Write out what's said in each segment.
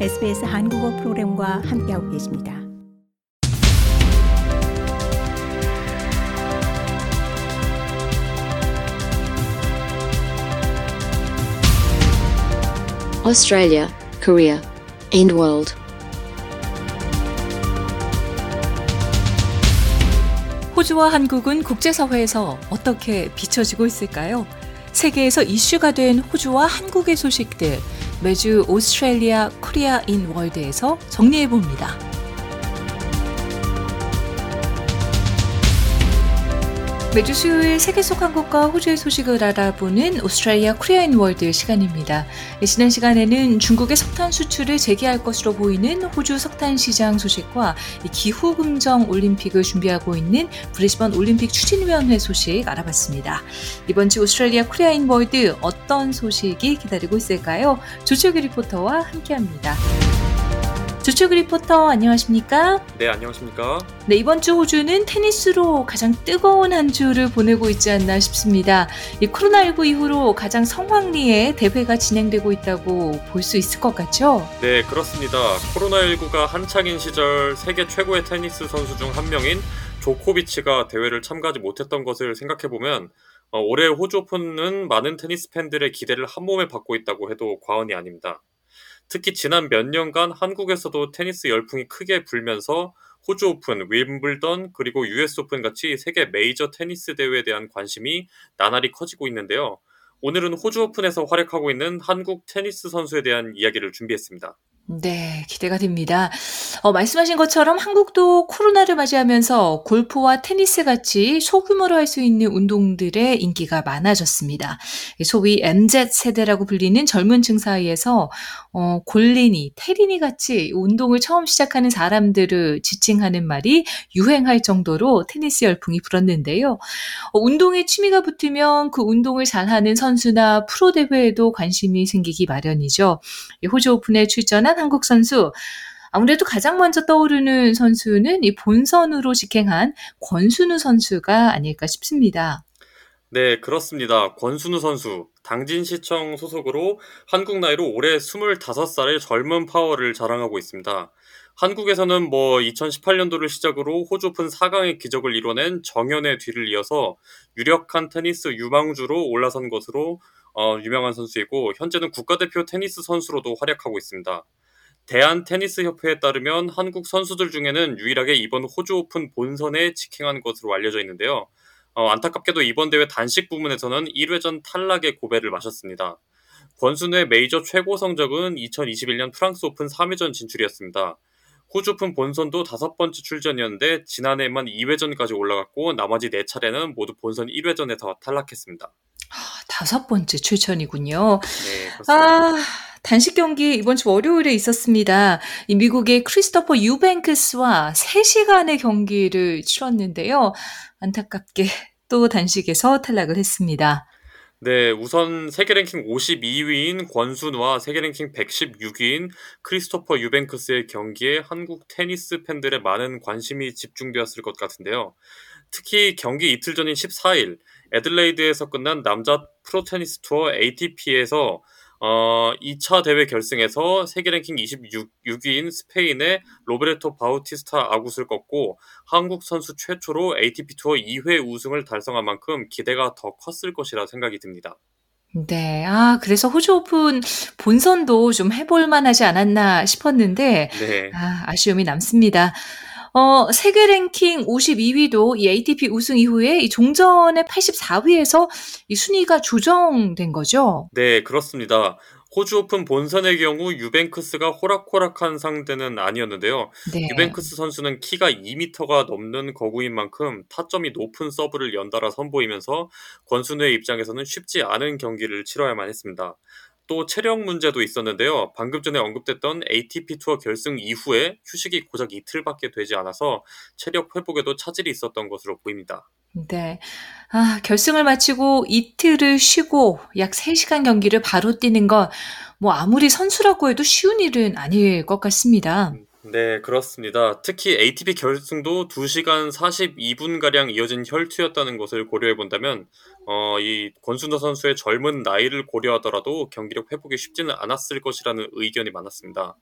SBS 한국어 프로그램과 함께하고 계십니다. Australia, Korea, and world. 호주와 한국은 국제사회에서 어떻게 비춰지고 있을까요? 세계에서 이슈가 된 호주와 한국의 소식들 매주 Australia Korea in World에서 정리해 봅니다. 매주 수요일 세계 속 한국과 호주의 소식을 알아보는 Australia Korea in World 시간입니다. 지난 시간에는 중국의 석탄 수출을 재개할 것으로 보이는 호주 석탄 시장 소식과 기후 긍정 올림픽을 준비하고 있는 브리스번 올림픽 추진위원회 소식 알아봤습니다. 이번 주 Australia Korea in World 어떤 소식이 기다리고 있을까요? 조철규 리포터와 함께합니다. 조철 리포터 안녕하십니까? 네, 안녕하십니까? 네, 이번 주 호주는 테니스로 가장 뜨거운 한 주를 보내고 있지 않나 싶습니다. 이 코로나19 이후로 가장 성황리에 대회가 진행되고 있다고 볼 수 있을 것 같죠? 네, 그렇습니다. 코로나19가 한창인 시절 세계 최고의 테니스 선수 중 한 명인 조코비치가 대회를 참가하지 못했던 것을 생각해보면 어, 올해 호주 오픈은 많은 테니스 팬들의 기대를 한 몸에 받고 있다고 해도 과언이 아닙니다. 특히 지난 몇 년간 한국에서도 테니스 열풍이 크게 불면서 호주 오픈, 윈블던, 그리고 US 오픈 같이 세계 메이저 테니스 대회에 대한 관심이 나날이 커지고 있는데요. 오늘은 호주 오픈에서 활약하고 있는 한국 테니스 선수에 대한 이야기를 준비했습니다. 네, 기대가 됩니다. 어, 말씀하신 것처럼 한국도 코로나를 맞이하면서 골프와 테니스 같이 소규모로 할 수 있는 운동들의 인기가 많아졌습니다. 소위 MZ 세대라고 불리는 젊은 층 사이에서 어, 골리니, 테리니 같이 운동을 처음 시작하는 사람들을 지칭하는 말이 유행할 정도로 테니스 열풍이 불었는데요. 어, 운동에 취미가 붙으면 그 운동을 잘하는 선수나 프로 대회에도 관심이 생기기 마련이죠. 호주 오픈에 출전한 한국 선수 아무래도 가장 먼저 떠오르는 선수는 이 본선으로 직행한 권순우 선수가 아닐까 싶습니다. 네, 그렇습니다. 권순우 선수, 당진시청 소속으로 한국 나이로 올해 25살의 젊은 파워를 자랑하고 있습니다. 한국에서는 뭐 2018년도를 시작으로 호주 오픈 4강의 기적을 이뤄낸 정현의 뒤를 이어서 유력한 테니스 유망주로 올라선 것으로 어, 유명한 선수이고 현재는 국가대표 테니스 선수로도 활약하고 있습니다. 대한 테니스 협회에 따르면 한국 선수들 중에는 유일하게 이번 호주 오픈 본선에 직행한 것으로 알려져 있는데요. 어, 안타깝게도 이번 대회 단식 부문에서는 1회전 탈락의 고배를 마셨습니다. 권순우의 메이저 최고 성적은 2021년 프랑스 오픈 3회전 진출이었습니다. 호주 오픈 본선도 다섯 번째 출전이었는데 지난해만 2회전까지 올라갔고 나머지 4차례는 모두 본선 1회전에서 탈락했습니다. 아, 다섯 번째 출전이군요. 네, 그렇습니다. 아, 단식 경기 이번 주 월요일에 있었습니다. 이 미국의 크리스토퍼 유뱅크스와 3시간의 경기를 치렀는데요. 안타깝게 또 단식에서 탈락을 했습니다. 네, 우선 세계 랭킹 52위인 권순우와 세계 랭킹 116위인 크리스토퍼 유뱅크스의 경기에 한국 테니스 팬들의 많은 관심이 집중되었을 것 같은데요. 특히 경기 이틀 전인 14일 애들레이드에서 끝난 남자 프로 테니스 투어 ATP에서 어, 2차 대회 결승에서 세계 랭킹 26위인 스페인의 로베르토 바우티스타 아굿을 꺾고 한국 선수 최초로 ATP 투어 2회 우승을 달성한 만큼 기대가 더 컸을 것이라 생각이 듭니다. 네. 아, 그래서 호주 오픈 본선도 좀 해볼 만하지 않았나 싶었는데, 네. 아, 아쉬움이 남습니다. 어, 세계 랭킹 52위도 이 ATP 우승 이후에 이 종전의 84위에서 이 순위가 조정된 거죠? 네, 그렇습니다. 호주 오픈 본선의 경우 유뱅크스가 호락호락한 상대는 아니었는데요. 네. 유뱅크스 선수는 키가 2m가 넘는 거구인 만큼 타점이 높은 서브를 연달아 선보이면서 권순우의 입장에서는 쉽지 않은 경기를 치러야만 했습니다. 또 체력 문제도 있었는데요. 방금 전에 언급됐던 ATP 투어 결승 이후에 휴식이 고작 이틀밖에 되지 않아서 체력 회복에도 차질이 있었던 것으로 보입니다. 네. 아, 결승을 마치고 이틀을 쉬고 약 3시간 경기를 바로 뛰는 건 뭐 아무리 선수라고 해도 쉬운 일은 아닐 것 같습니다. 네, 그렇습니다. 특히 ATP 결승도 2시간 42분가량 이어진 혈투였다는 것을 고려해 본다면, 어, 이 권순호 선수의 젊은 나이를 고려하더라도 경기력 회복이 쉽지는 않았을 것이라는 의견이 많았습니다.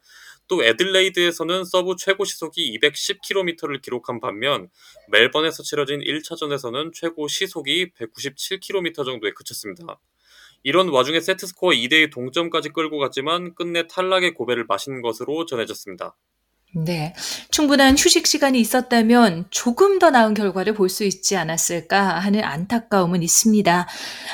또 애들레이드에서는 서브 최고 시속이 210km를 기록한 반면, 멜번에서 치러진 1차전에서는 최고 시속이 197km 정도에 그쳤습니다. 이런 와중에 세트 스코어 2대2 동점까지 끌고 갔지만 끝내 탈락의 고배를 마신 것으로 전해졌습니다. 네. 충분한 휴식 시간이 있었다면 조금 더 나은 결과를 볼 수 있지 않았을까 하는 안타까움은 있습니다.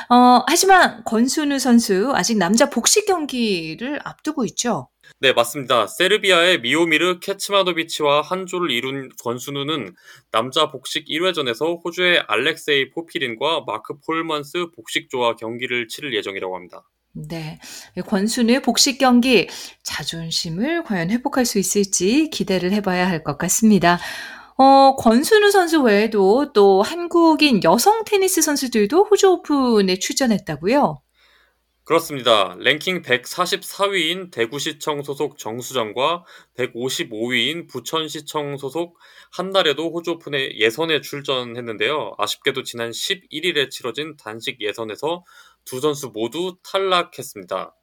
어, 하지만 권순우 선수 아직 남자 복식 경기를 앞두고 있죠. 네, 맞습니다. 세르비아의 미오미르 케츠마노비치와 한조를 이룬 권순우는 남자 복식 1회전에서 호주의 알렉세이 포피린과 마크 폴먼스 복식조와 경기를 치를 예정이라고 합니다. 네. 권순우의 복식 경기 자존심을 과연 회복할 수 있을지 기대를 해봐야 할 것 같습니다. 어, 권순우 선수 외에도 또 한국인 여성 테니스 선수들도 호주 오픈에 출전했다고요? 그렇습니다. 랭킹 144위인 대구시청 소속 정수정과 155위인 부천시청 소속 한달에도 호주 오픈에 예선에 출전했는데요. 아쉽게도 지난 11일에 치러진 단식 예선에서 두 선수 모두 탈락했습니다.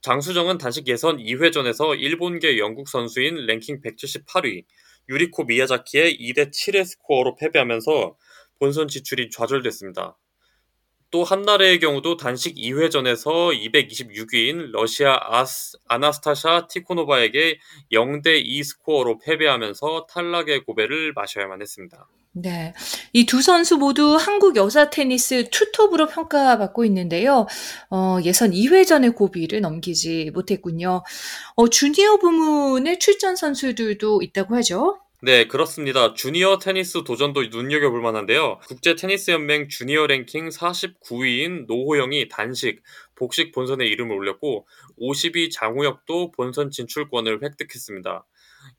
장수정은 단식 예선 2회전에서 일본계 영국 선수인 랭킹 178위 유리코 미야자키의 2대 7의 스코어로 패배하면서 본선 지출이 좌절됐습니다. 또 한나라의 경우도 단식 2회전에서 226위인 러시아 아스, 아나스타샤 티코노바에게 0대 2 스코어로 패배하면서 탈락의 고배를 마셔야만 했습니다. 네. 이 두 선수 모두 한국 여자 테니스 투톱으로 평가받고 있는데요. 어, 예선 2회전의 고비를 넘기지 못했군요. 어, 주니어 부문의 출전 선수들도 있다고 하죠. 네, 그렇습니다. 주니어 테니스 도전도 눈여겨볼 만한데요. 국제 테니스 연맹 주니어 랭킹 49위인 노호영이 단식, 복식 본선에 이름을 올렸고 50위 장우혁도 본선 진출권을 획득했습니다.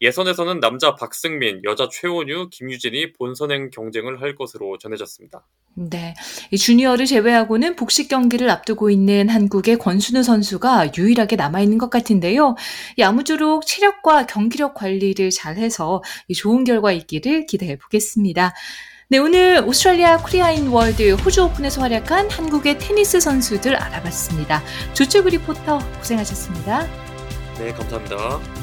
예선에서는 남자 박승민, 여자 최원유, 김유진이 본선행 경쟁을 할 것으로 전해졌습니다. 네. 이 주니어를 제외하고는 복식 경기를 앞두고 있는 한국의 권순우 선수가 유일하게 남아있는 것 같은데요. 이 아무쪼록 체력과 경기력 관리를 잘 해서 좋은 결과 있기를 기대해 보겠습니다. 네, 오늘 Australia Korea in World 호주 오픈에서 활약한 한국의 테니스 선수들 알아봤습니다. 조철구 리포터 고생하셨습니다. 네, 감사합니다.